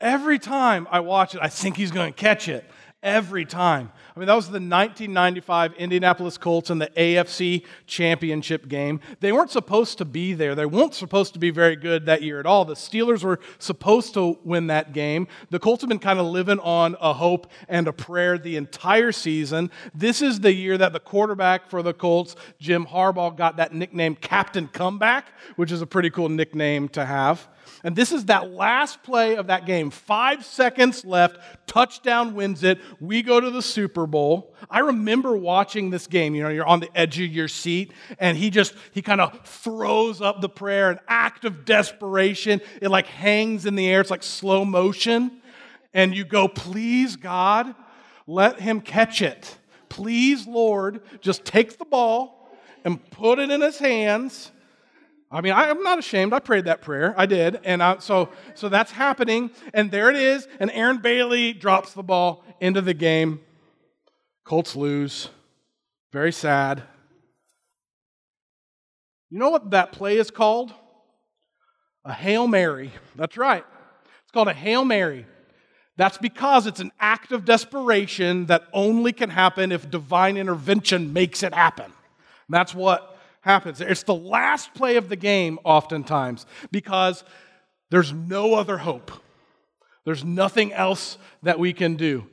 every time I watch it, I think he's going to catch it every time. I mean, that was the 1995 Indianapolis Colts in the AFC Championship game. They weren't supposed to be there. They weren't supposed to be very good that year at all. The Steelers were supposed to win that game. The Colts have been kind of living on a hope and a prayer the entire season. This is the year that the quarterback for the Colts, Jim Harbaugh, got that nickname Captain Comeback, which is a pretty cool nickname to have. And this is that last play of that game. Five seconds left. Touchdown wins it. We go to the Super Bowl. I remember watching this game. You know, you're on the edge of your seat, and he just, he kind of throws up the prayer, an act of desperation. It like hangs in the air. It's like slow motion. And you go, please, God, let him catch it. Please, Lord, just take the ball and put it in his hands I mean, I, am not ashamed. I prayed that prayer. I did. And I, so, so that's happening. And there it is. And Aaron Bailey drops the ball into the game. Colts lose. Very sad. You know what that play is called? A Hail Mary. That's right. It's called a Hail Mary. That's because it's an act of desperation that only can happen if divine intervention makes it happen. And that's what happens. It's the last play of the game, oftentimes, because there's no other hope. There's nothing else that we can do.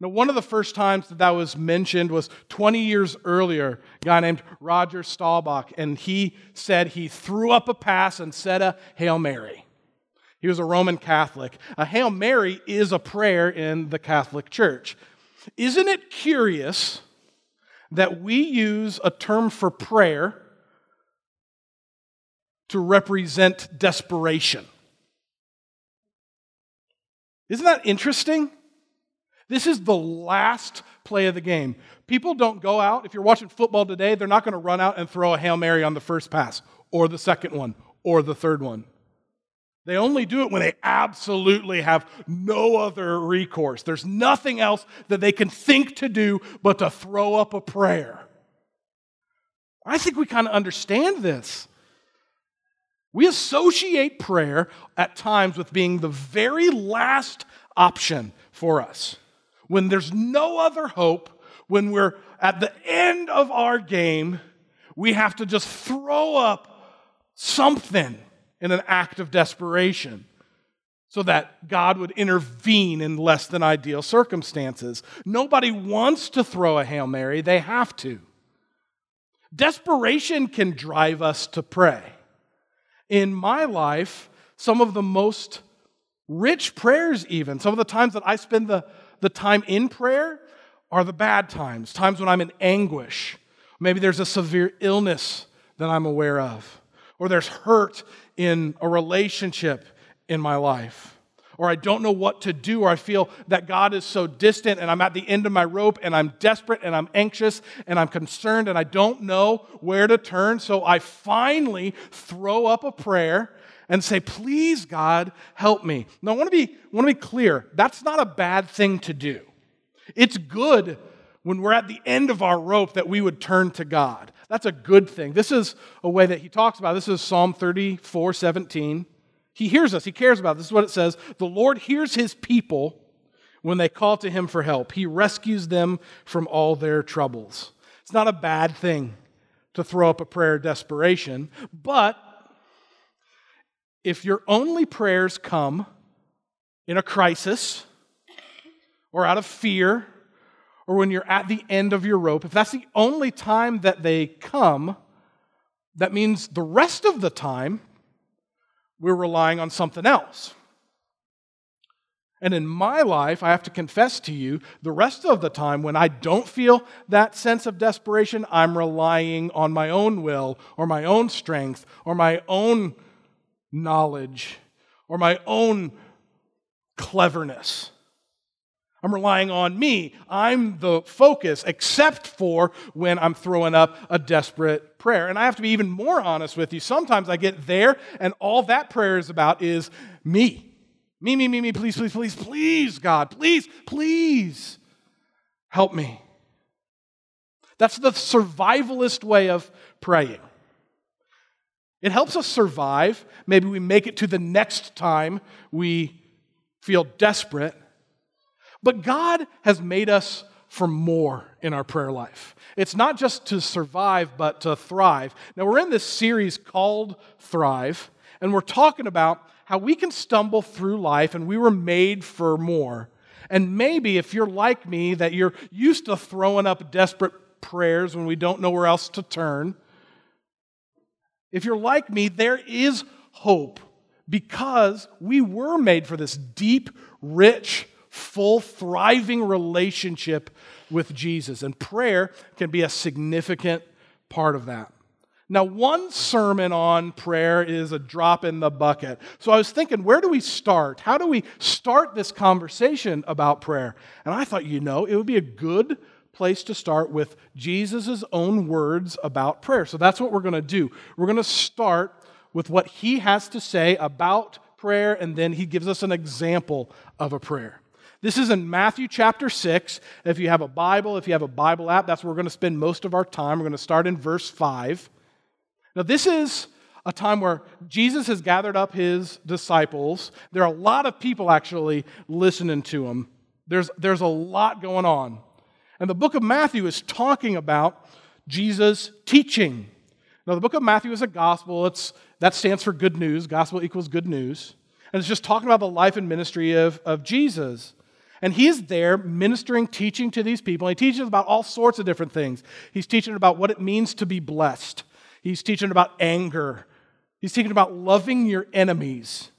Now, one of the first times that that was mentioned was 20 years earlier, a guy named Roger Staubach, and he said he threw up a pass and said a Hail Mary. He was a Roman Catholic. A Hail Mary is a prayer in the Catholic Church. Isn't it curious that we use a term for prayer to represent desperation. Isn't that interesting? This is the last play of the game. People don't go out, if you're watching football today, they're not going to run out and throw a Hail Mary on the first pass, or the second one, or the third one. They only do it when they absolutely have no other recourse. There's nothing else that they can think to do but to throw up a prayer. I think we kind of understand this. We associate prayer at times with being the very last option for us. When there's no other hope, when we're at the end of our game, we have to just throw up something in an act of desperation so that God would intervene in less than ideal circumstances. Nobody wants to throw a Hail Mary, they have to. Desperation can drive us to pray. In my life, some of the most rich prayers, even, some of the times that I spend the, the time in prayer, are the bad times, times when I'm in anguish. Maybe there's a severe illness that I'm aware of, or there's hurt in a relationship in my life. Or I don't know what to do, or I feel that God is so distant and I'm at the end of my rope and I'm desperate and I'm anxious and I'm concerned and I don't know where to turn. So I finally throw up a prayer and say, Please, God, help me. Now, I want to be, want to be clear that's not a bad thing to do. It's good when we're at the end of our rope that we would turn to God. That's a good thing. This is a way that he talks about. This is Psalm 34 17. He hears us, he cares about us. This is what it says The Lord hears his people when they call to him for help, he rescues them from all their troubles. It's not a bad thing to throw up a prayer of desperation, but if your only prayers come in a crisis or out of fear or when you're at the end of your rope, if that's the only time that they come, that means the rest of the time we're relying on something else. And in my life, I have to confess to you, the rest of the time when I don't feel that sense of desperation, I'm relying on my own will or my own strength or my own knowledge or my own cleverness. I'm relying on me. I'm the focus, except for when I'm throwing up a desperate prayer. And I have to be even more honest with you. Sometimes I get there, and all that prayer is about is me. Me, me, me, me, please, please, please, please, God, please, please help me. That's the survivalist way of praying. It helps us survive. Maybe we make it to the next time we feel desperate. But God has made us for more in our prayer life. It's not just to survive, but to thrive. Now, we're in this series called Thrive, and we're talking about how we can stumble through life and we were made for more. And maybe if you're like me, that you're used to throwing up desperate prayers when we don't know where else to turn, if you're like me, there is hope because we were made for this deep, rich, full, thriving relationship with Jesus. And prayer can be a significant part of that. Now, one sermon on prayer is a drop in the bucket. So I was thinking, where do we start? How do we start this conversation about prayer? And I thought, you know, it would be a good place to start with Jesus' own words about prayer. So that's what we're going to do. We're going to start with what he has to say about prayer, and then he gives us an example of a prayer. This is in Matthew chapter 6. If you have a Bible, if you have a Bible app, that's where we're going to spend most of our time. We're going to start in verse 5. Now, this is a time where Jesus has gathered up his disciples. There are a lot of people actually listening to him. There's, there's a lot going on. And the book of Matthew is talking about Jesus' teaching. Now, the book of Matthew is a gospel. It's, that stands for good news. Gospel equals good news. And it's just talking about the life and ministry of, of Jesus. And he's there ministering, teaching to these people. he teaches about all sorts of different things. He's teaching about what it means to be blessed, he's teaching about anger, he's teaching about loving your enemies.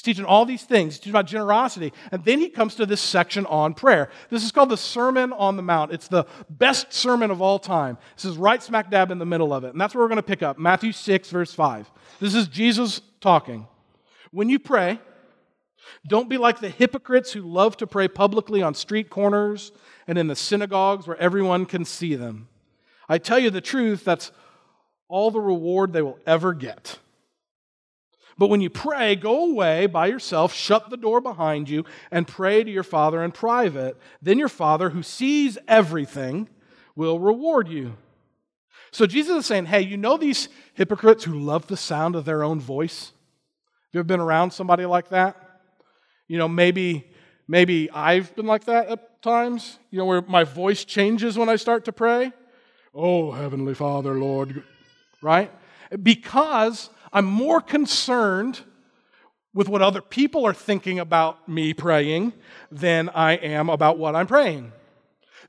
He's teaching all these things. He's teaching about generosity. And then he comes to this section on prayer. This is called the Sermon on the Mount. It's the best sermon of all time. This is right smack dab in the middle of it. And that's where we're going to pick up Matthew 6, verse 5. This is Jesus talking. When you pray, don't be like the hypocrites who love to pray publicly on street corners and in the synagogues where everyone can see them. I tell you the truth, that's all the reward they will ever get. But when you pray, go away by yourself, shut the door behind you, and pray to your Father in private. Then your Father, who sees everything, will reward you. So Jesus is saying, hey, you know these hypocrites who love the sound of their own voice? Have you ever been around somebody like that? You know, maybe maybe I've been like that at times, you know, where my voice changes when I start to pray. Oh, Heavenly Father, Lord, right? Because I'm more concerned with what other people are thinking about me praying than I am about what I'm praying.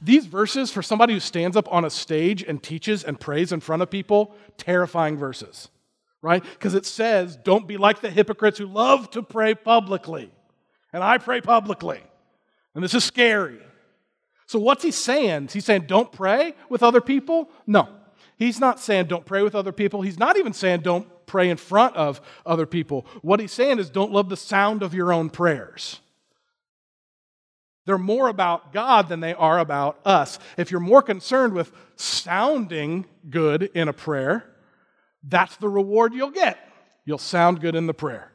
These verses, for somebody who stands up on a stage and teaches and prays in front of people, terrifying verses, right? Because it says, don't be like the hypocrites who love to pray publicly. And I pray publicly. And this is scary. So, what's he saying? He's saying, don't pray with other people? No. He's not saying don't pray with other people. He's not even saying don't pray in front of other people. What he's saying is don't love the sound of your own prayers. They're more about God than they are about us. If you're more concerned with sounding good in a prayer, that's the reward you'll get. You'll sound good in the prayer.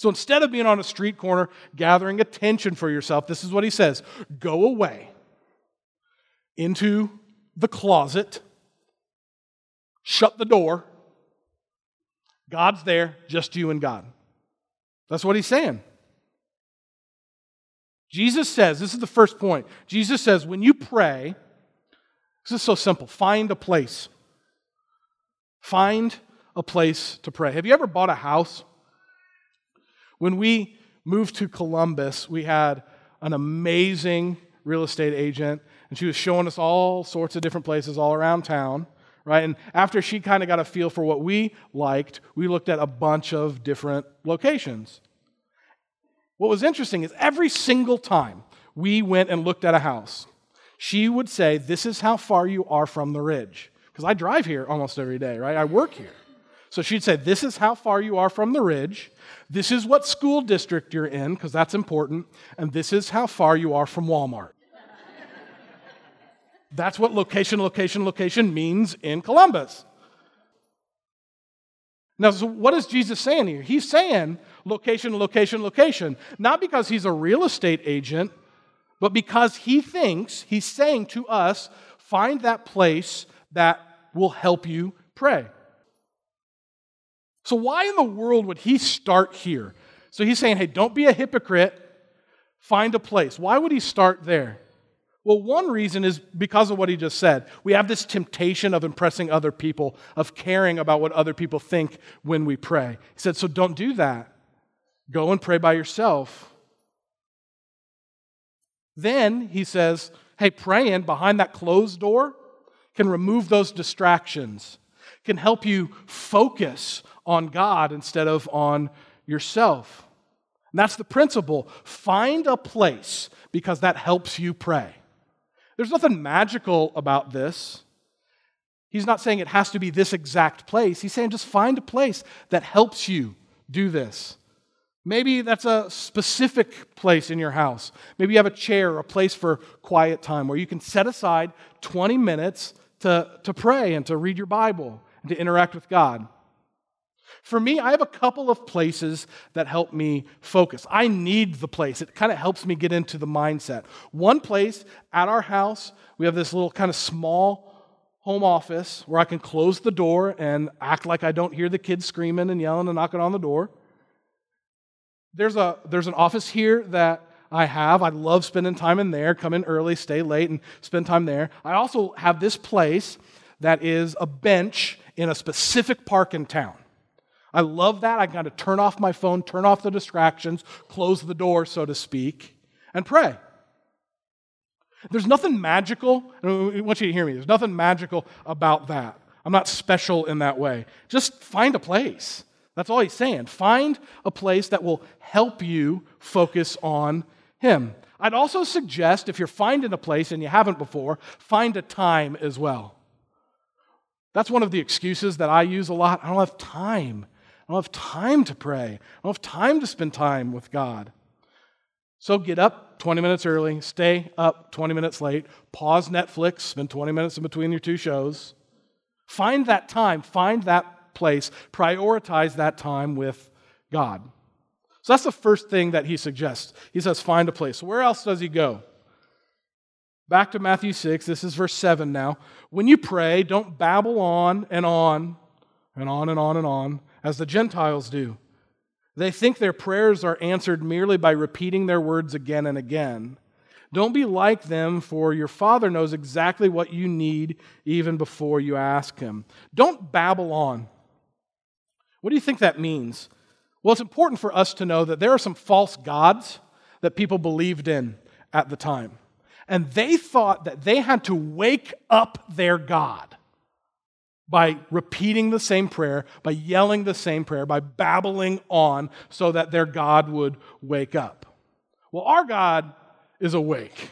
So instead of being on a street corner gathering attention for yourself, this is what he says go away into the closet, shut the door, God's there, just you and God. That's what he's saying. Jesus says, this is the first point. Jesus says, when you pray, this is so simple find a place. Find a place to pray. Have you ever bought a house? When we moved to Columbus, we had an amazing real estate agent, and she was showing us all sorts of different places all around town right? And after she kind of got a feel for what we liked, we looked at a bunch of different locations. What was interesting is every single time we went and looked at a house, she would say, This is how far you are from the ridge. Because I drive here almost every day, right? I work here. So she'd say, This is how far you are from the ridge. This is what school district you're in, because that's important. And this is how far you are from Walmart. That's what location, location, location means in Columbus. Now, so what is Jesus saying here? He's saying location, location, location, not because he's a real estate agent, but because he thinks he's saying to us, find that place that will help you pray. So, why in the world would he start here? So, he's saying, hey, don't be a hypocrite, find a place. Why would he start there? Well, one reason is because of what he just said. We have this temptation of impressing other people, of caring about what other people think when we pray. He said, so don't do that. Go and pray by yourself. Then he says, hey, praying behind that closed door can remove those distractions, can help you focus on God instead of on yourself. And that's the principle. Find a place because that helps you pray. There's nothing magical about this. He's not saying it has to be this exact place. He's saying just find a place that helps you do this. Maybe that's a specific place in your house. Maybe you have a chair, a place for quiet time where you can set aside 20 minutes to, to pray and to read your Bible and to interact with God. For me, I have a couple of places that help me focus. I need the place. It kind of helps me get into the mindset. One place at our house, we have this little kind of small home office where I can close the door and act like I don't hear the kids screaming and yelling and knocking on the door. There's, a, there's an office here that I have. I love spending time in there, come in early, stay late, and spend time there. I also have this place that is a bench in a specific park in town. I love that. I kind of turn off my phone, turn off the distractions, close the door, so to speak, and pray. There's nothing magical. I want you to hear me. There's nothing magical about that. I'm not special in that way. Just find a place. That's all he's saying. Find a place that will help you focus on him. I'd also suggest if you're finding a place and you haven't before, find a time as well. That's one of the excuses that I use a lot. I don't have time. I don't have time to pray. I don't have time to spend time with God. So get up 20 minutes early, stay up 20 minutes late, pause Netflix, spend 20 minutes in between your two shows. Find that time, find that place, prioritize that time with God. So that's the first thing that he suggests. He says, find a place. where else does he go? Back to Matthew 6, this is verse 7 now. When you pray, don't babble on and on and on and on and on as the Gentiles do. They think their prayers are answered merely by repeating their words again and again. Don't be like them, for your Father knows exactly what you need even before you ask Him. Don't babble on. What do you think that means? Well, it's important for us to know that there are some false gods that people believed in at the time. And they thought that they had to wake up their God by repeating the same prayer, by yelling the same prayer, by babbling on so that their God would wake up. Well, our God is awake.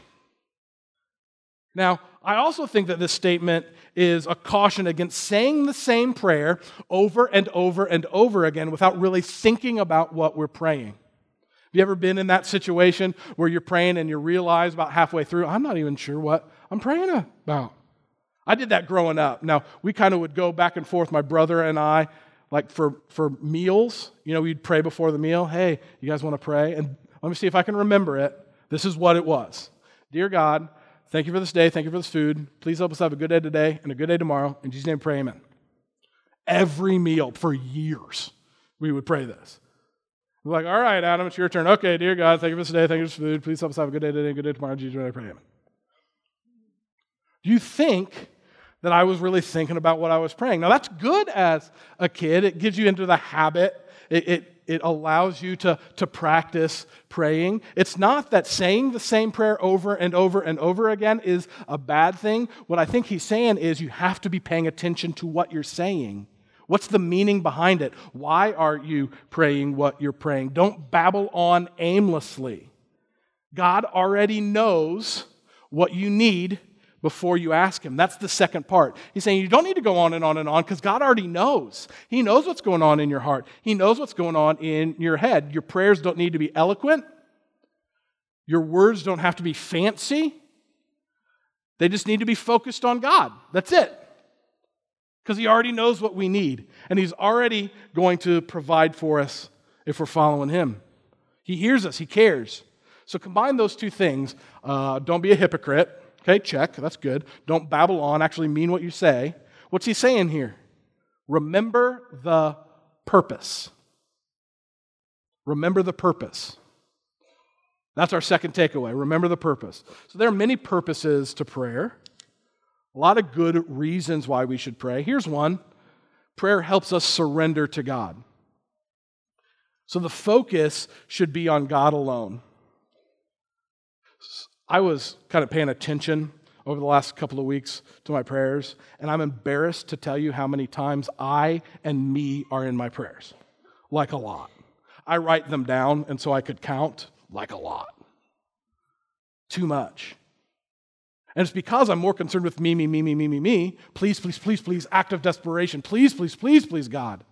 Now, I also think that this statement is a caution against saying the same prayer over and over and over again without really thinking about what we're praying. Have you ever been in that situation where you're praying and you realize about halfway through, I'm not even sure what I'm praying about? I did that growing up. Now, we kind of would go back and forth, my brother and I, like for, for meals. You know, we'd pray before the meal. Hey, you guys want to pray? And let me see if I can remember it. This is what it was Dear God, thank you for this day. Thank you for this food. Please help us have a good day today and a good day tomorrow. In Jesus' name, pray, amen. Every meal for years, we would pray this. We're like, all right, Adam, it's your turn. Okay, dear God, thank you for this day. Thank you for this food. Please help us have a good day today and a good day tomorrow. In Jesus' name, pray, amen. Do you think that I was really thinking about what I was praying. Now, that's good as a kid. It gives you into the habit, it, it, it, allows you to, to practice praying. It's not that saying the same prayer over and over and over again is a bad thing. What I think he's saying is you have to be paying attention to what you're saying. What's the meaning behind it? Why are you praying what you're praying? Don't babble on aimlessly. God already knows what you need before you ask Him. That's the second part. He's saying you don't need to go on and on and on because God already knows. He knows what's going on in your heart, He knows what's going on in your head. Your prayers don't need to be eloquent, your words don't have to be fancy. They just need to be focused on God. That's it. Because He already knows what we need, and He's already going to provide for us if we're following Him. He hears us, He cares. So combine those two things. Uh, don't be a hypocrite Okay, check. That's good. Don't babble on. Actually, mean what you say. What's he saying here? Remember the purpose. Remember the purpose. That's our second takeaway. Remember the purpose. So there are many purposes to prayer, a lot of good reasons why we should pray. Here's one prayer helps us surrender to God. So the focus should be on God alone. I was kind of paying attention over the last couple of weeks to my prayers, and I'm embarrassed to tell you how many times I and me are in my prayers. Like a lot. I write them down, and so I could count like a lot. Too much. And it's because I'm more concerned with me, me, me, me, me, me, me. Please, please, please, please, act of desperation. Please, please, please, please, God.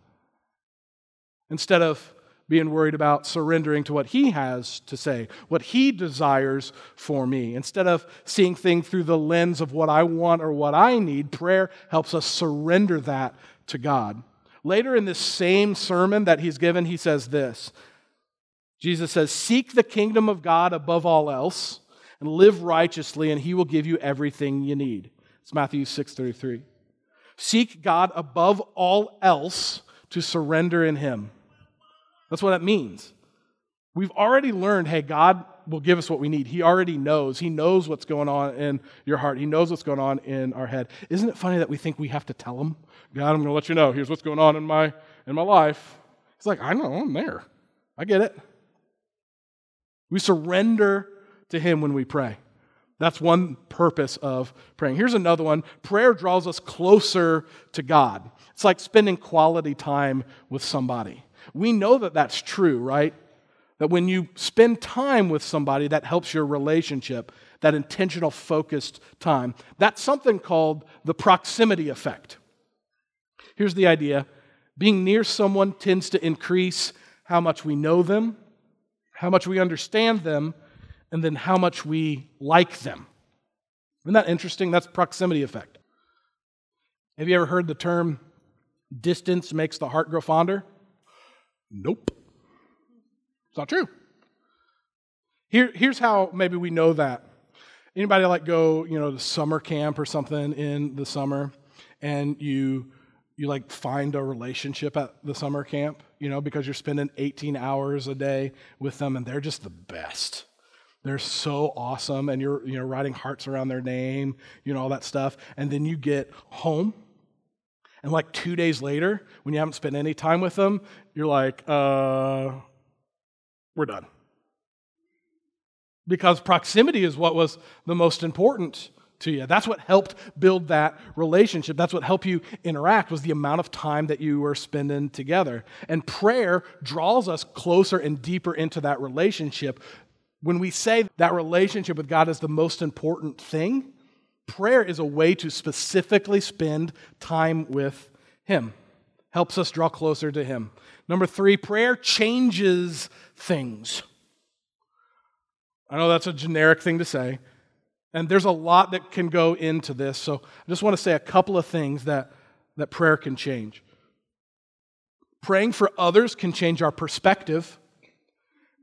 Instead of being worried about surrendering to what He has to say, what He desires for me. Instead of seeing things through the lens of what I want or what I need, prayer helps us surrender that to God. Later in this same sermon that He's given, He says this Jesus says, Seek the kingdom of God above all else and live righteously, and He will give you everything you need. It's Matthew 6 33. Seek God above all else to surrender in Him. That's what that means. We've already learned hey, God will give us what we need. He already knows. He knows what's going on in your heart, He knows what's going on in our head. Isn't it funny that we think we have to tell Him, God, I'm going to let you know. Here's what's going on in my, in my life. He's like, I know, I'm there. I get it. We surrender to Him when we pray. That's one purpose of praying. Here's another one prayer draws us closer to God. It's like spending quality time with somebody. We know that that's true, right? That when you spend time with somebody, that helps your relationship, that intentional, focused time. That's something called the proximity effect. Here's the idea being near someone tends to increase how much we know them, how much we understand them, and then how much we like them. Isn't that interesting? That's proximity effect. Have you ever heard the term distance makes the heart grow fonder? Nope. It's not true. Here, here's how maybe we know that. Anybody like go, you know, to summer camp or something in the summer, and you you like find a relationship at the summer camp, you know, because you're spending 18 hours a day with them, and they're just the best. They're so awesome, and you're you know writing hearts around their name, you know all that stuff, and then you get home and like two days later, when you haven't spent any time with them, you're like, uh, we're done. Because proximity is what was the most important to you. That's what helped build that relationship. That's what helped you interact was the amount of time that you were spending together. And prayer draws us closer and deeper into that relationship. When we say that relationship with God is the most important thing, Prayer is a way to specifically spend time with Him, helps us draw closer to Him. Number three, prayer changes things. I know that's a generic thing to say, and there's a lot that can go into this, so I just want to say a couple of things that, that prayer can change. Praying for others can change our perspective,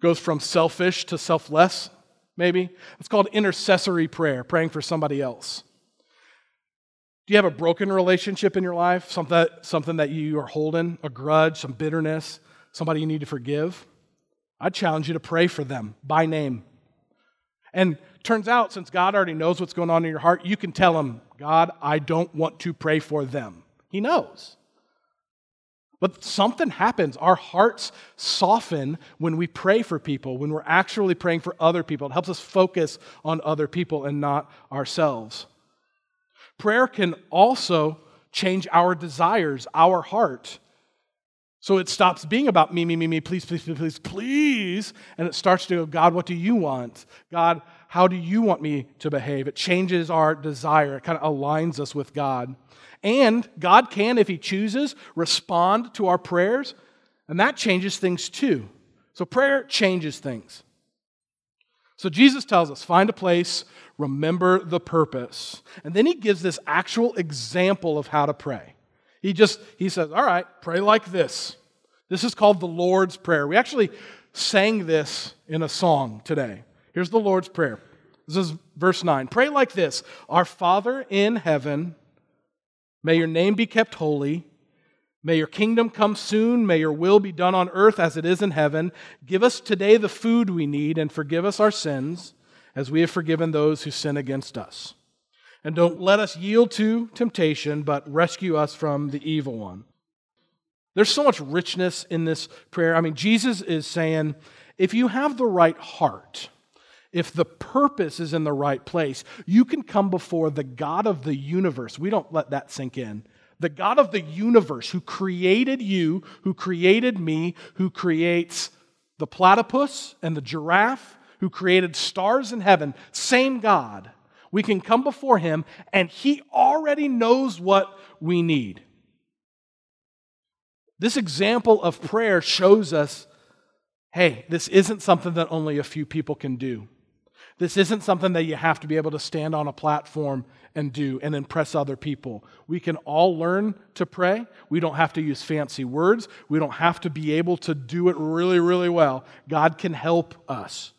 goes from selfish to selfless maybe. It's called intercessory prayer, praying for somebody else. Do you have a broken relationship in your life? Something, something that you are holding, a grudge, some bitterness, somebody you need to forgive? I challenge you to pray for them by name. And turns out, since God already knows what's going on in your heart, you can tell him, God, I don't want to pray for them. He knows. But something happens. Our hearts soften when we pray for people, when we're actually praying for other people. It helps us focus on other people and not ourselves. Prayer can also change our desires, our heart. So it stops being about me, me, me, me, please, please, please, please, please. And it starts to go, God, what do you want? God, how do you want me to behave? It changes our desire, it kind of aligns us with God. And God can, if He chooses, respond to our prayers, and that changes things too. So prayer changes things. So Jesus tells us find a place, remember the purpose. And then he gives this actual example of how to pray. He just he says, "All right, pray like this." This is called the Lord's prayer. We actually sang this in a song today. Here's the Lord's prayer. This is verse 9. Pray like this Our Father in heaven, May your name be kept holy. May your kingdom come soon. May your will be done on earth as it is in heaven. Give us today the food we need and forgive us our sins as we have forgiven those who sin against us. And don't let us yield to temptation, but rescue us from the evil one. There's so much richness in this prayer. I mean, Jesus is saying if you have the right heart, if the purpose is in the right place, you can come before the God of the universe. We don't let that sink in. The God of the universe who created you, who created me, who creates the platypus and the giraffe, who created stars in heaven, same God. We can come before him and he already knows what we need. This example of prayer shows us hey, this isn't something that only a few people can do. This isn't something that you have to be able to stand on a platform and do and impress other people. We can all learn to pray. We don't have to use fancy words. We don't have to be able to do it really, really well. God can help us.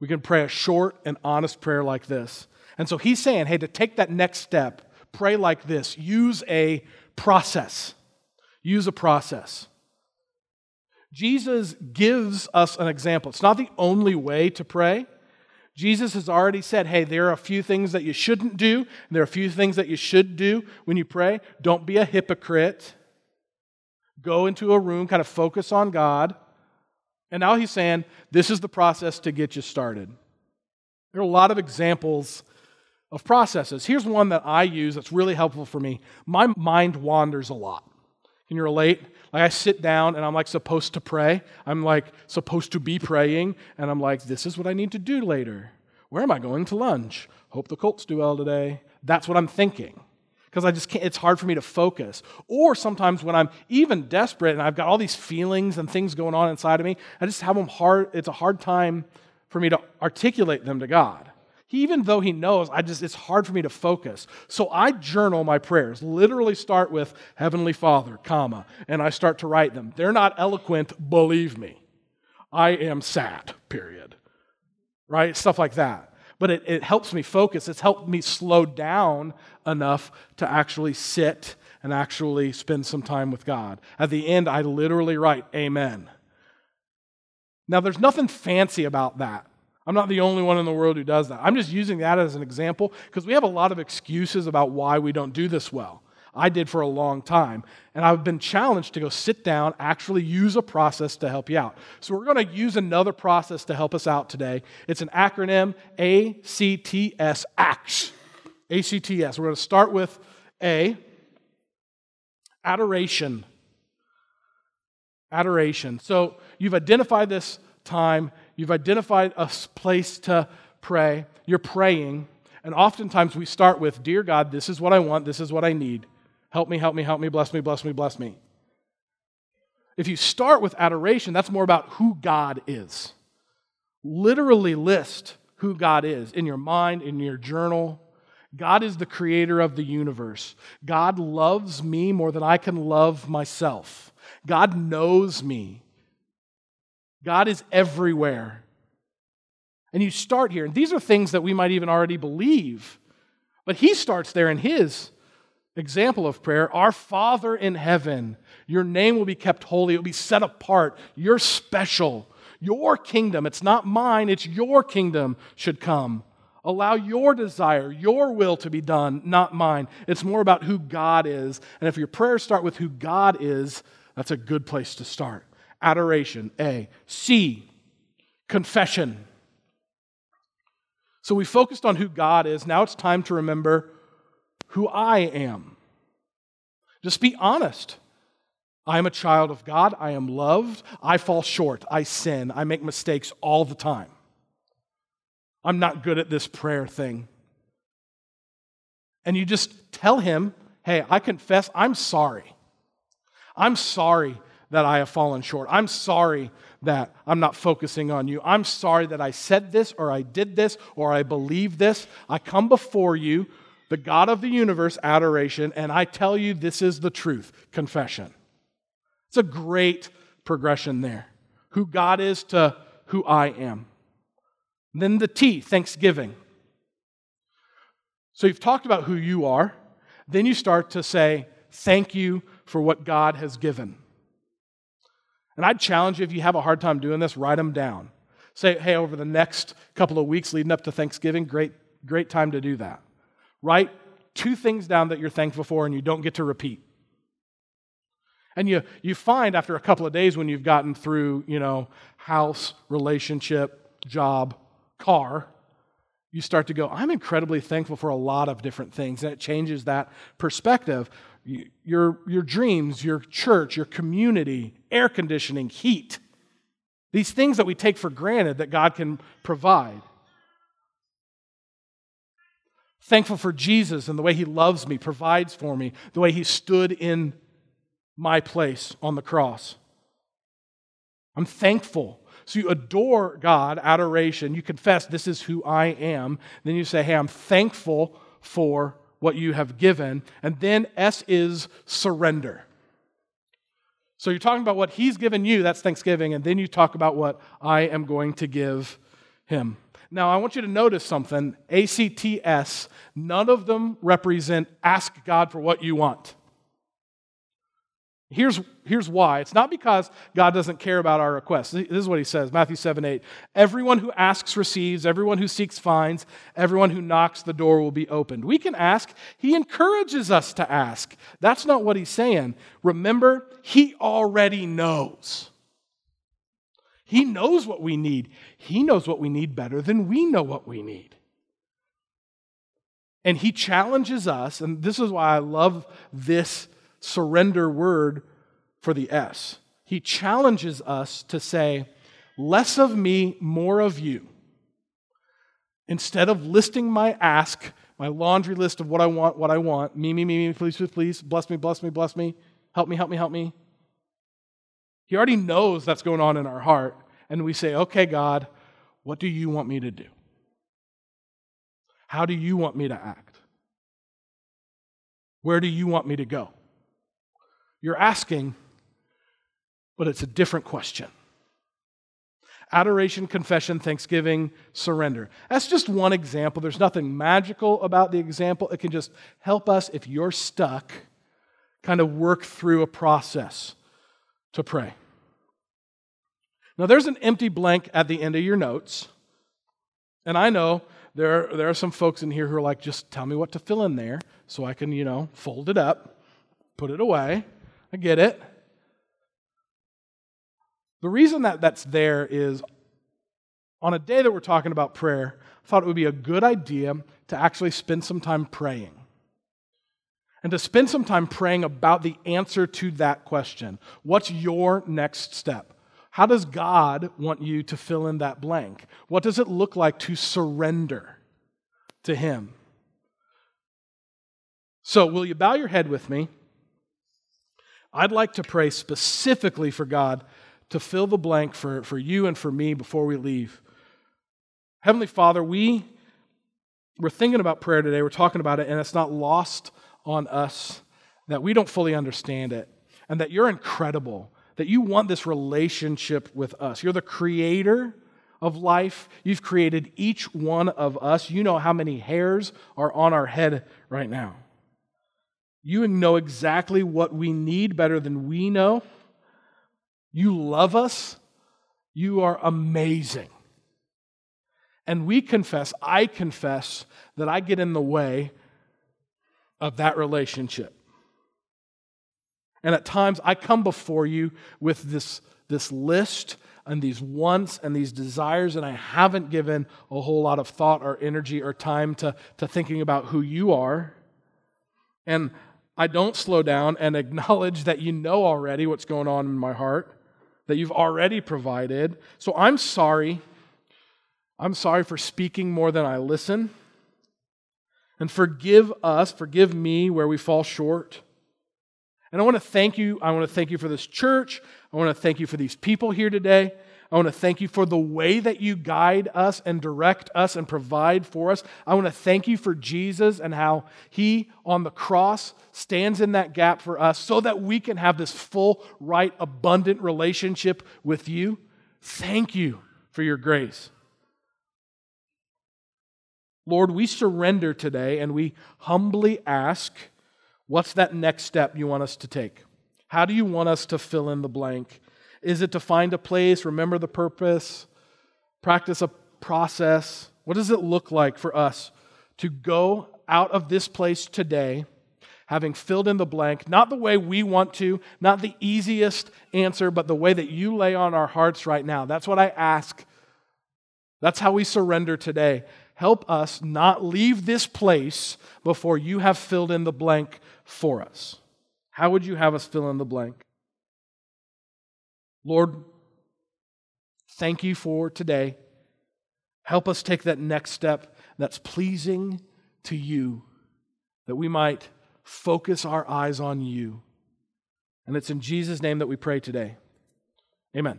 We can pray a short and honest prayer like this. And so he's saying, hey, to take that next step, pray like this. Use a process. Use a process. Jesus gives us an example. It's not the only way to pray. Jesus has already said, hey, there are a few things that you shouldn't do, and there are a few things that you should do when you pray. Don't be a hypocrite. Go into a room, kind of focus on God. And now he's saying, this is the process to get you started. There are a lot of examples of processes. Here's one that I use that's really helpful for me. My mind wanders a lot. Can you relate? Like I sit down and I'm like supposed to pray. I'm like supposed to be praying, and I'm like, this is what I need to do later. Where am I going to lunch? Hope the Colts do well today. That's what I'm thinking. Because I just can't, it's hard for me to focus. Or sometimes when I'm even desperate and I've got all these feelings and things going on inside of me, I just have them hard, it's a hard time for me to articulate them to God. He, even though he knows, I just it's hard for me to focus. So I journal my prayers. Literally start with Heavenly Father, comma, and I start to write them. They're not eloquent, believe me. I am sad, period. Right? Stuff like that. But it, it helps me focus. It's helped me slow down enough to actually sit and actually spend some time with God. At the end, I literally write, Amen. Now, there's nothing fancy about that. I'm not the only one in the world who does that. I'm just using that as an example because we have a lot of excuses about why we don't do this well. I did for a long time. And I've been challenged to go sit down, actually use a process to help you out. So we're going to use another process to help us out today. It's an acronym ACTS, ACTS. ACTS. We're going to start with A, adoration. Adoration. So you've identified this time You've identified a place to pray. You're praying. And oftentimes we start with, Dear God, this is what I want, this is what I need. Help me, help me, help me, bless me, bless me, bless me. If you start with adoration, that's more about who God is. Literally list who God is in your mind, in your journal. God is the creator of the universe. God loves me more than I can love myself. God knows me. God is everywhere. And you start here. And these are things that we might even already believe. But he starts there in his example of prayer Our Father in heaven, your name will be kept holy, it will be set apart. You're special. Your kingdom, it's not mine, it's your kingdom, should come. Allow your desire, your will to be done, not mine. It's more about who God is. And if your prayers start with who God is, that's a good place to start adoration, A. C, confession. So we focused on who God is. Now it's time to remember who I am. Just be honest. I am a child of God. I am loved. I fall short. I sin. I make mistakes all the time. I'm not good at this prayer thing. And you just tell him, hey, I confess I'm sorry. I'm sorry that I have fallen short. I'm sorry that I'm not focusing on you. I'm sorry that I said this or I did this or I believe this. I come before you, the God of the universe, adoration, and I tell you this is the truth, confession. It's a great progression there. Who God is to who I am. Then the T, thanksgiving. So you've talked about who you are. Then you start to say, Thank you for what God has given. And I'd challenge you if you have a hard time doing this, write them down. Say, hey, over the next couple of weeks leading up to Thanksgiving, great, great time to do that. Write two things down that you're thankful for and you don't get to repeat. And you, you find after a couple of days when you've gotten through, you know, house, relationship, job, car, you start to go, I'm incredibly thankful for a lot of different things. And it changes that perspective. Your, your dreams, your church, your community, air conditioning, heat, these things that we take for granted that God can provide. Thankful for Jesus and the way he loves me, provides for me, the way he stood in my place on the cross. I'm thankful. So you adore God, adoration. You confess, this is who I am. Then you say, hey, I'm thankful for what you have given. And then S is surrender. So you're talking about what he's given you, that's thanksgiving. And then you talk about what I am going to give him. Now, I want you to notice something ACTS, none of them represent ask God for what you want. Here's, here's why. It's not because God doesn't care about our requests. This is what he says Matthew 7 8. Everyone who asks receives, everyone who seeks finds, everyone who knocks, the door will be opened. We can ask. He encourages us to ask. That's not what he's saying. Remember, he already knows. He knows what we need. He knows what we need better than we know what we need. And he challenges us, and this is why I love this surrender word for the S. He challenges us to say, less of me, more of you. Instead of listing my ask, my laundry list of what I want, what I want, me, me, me, me, please, please, please, bless me, bless me, bless me, help me, help me, help me. He already knows that's going on in our heart. And we say, okay, God, what do you want me to do? How do you want me to act? Where do you want me to go? You're asking, but it's a different question. Adoration, confession, thanksgiving, surrender. That's just one example. There's nothing magical about the example. It can just help us, if you're stuck, kind of work through a process to pray. Now, there's an empty blank at the end of your notes. And I know there, there are some folks in here who are like, just tell me what to fill in there so I can, you know, fold it up, put it away. I get it. The reason that that's there is on a day that we're talking about prayer, I thought it would be a good idea to actually spend some time praying. And to spend some time praying about the answer to that question. What's your next step? How does God want you to fill in that blank? What does it look like to surrender to Him? So, will you bow your head with me? I'd like to pray specifically for God to fill the blank for, for you and for me before we leave. Heavenly Father, we, we're thinking about prayer today, we're talking about it, and it's not lost on us that we don't fully understand it, and that you're incredible, that you want this relationship with us. You're the creator of life. You've created each one of us. You know how many hairs are on our head right now. You know exactly what we need better than we know. You love us. You are amazing. And we confess, I confess, that I get in the way of that relationship. And at times I come before you with this, this list and these wants and these desires, and I haven't given a whole lot of thought or energy or time to, to thinking about who you are. And I don't slow down and acknowledge that you know already what's going on in my heart, that you've already provided. So I'm sorry. I'm sorry for speaking more than I listen. And forgive us, forgive me where we fall short. And I want to thank you. I want to thank you for this church. I want to thank you for these people here today. I want to thank you for the way that you guide us and direct us and provide for us. I want to thank you for Jesus and how he on the cross stands in that gap for us so that we can have this full, right, abundant relationship with you. Thank you for your grace. Lord, we surrender today and we humbly ask, what's that next step you want us to take? How do you want us to fill in the blank? Is it to find a place, remember the purpose, practice a process? What does it look like for us to go out of this place today, having filled in the blank, not the way we want to, not the easiest answer, but the way that you lay on our hearts right now? That's what I ask. That's how we surrender today. Help us not leave this place before you have filled in the blank for us. How would you have us fill in the blank? Lord, thank you for today. Help us take that next step that's pleasing to you, that we might focus our eyes on you. And it's in Jesus' name that we pray today. Amen.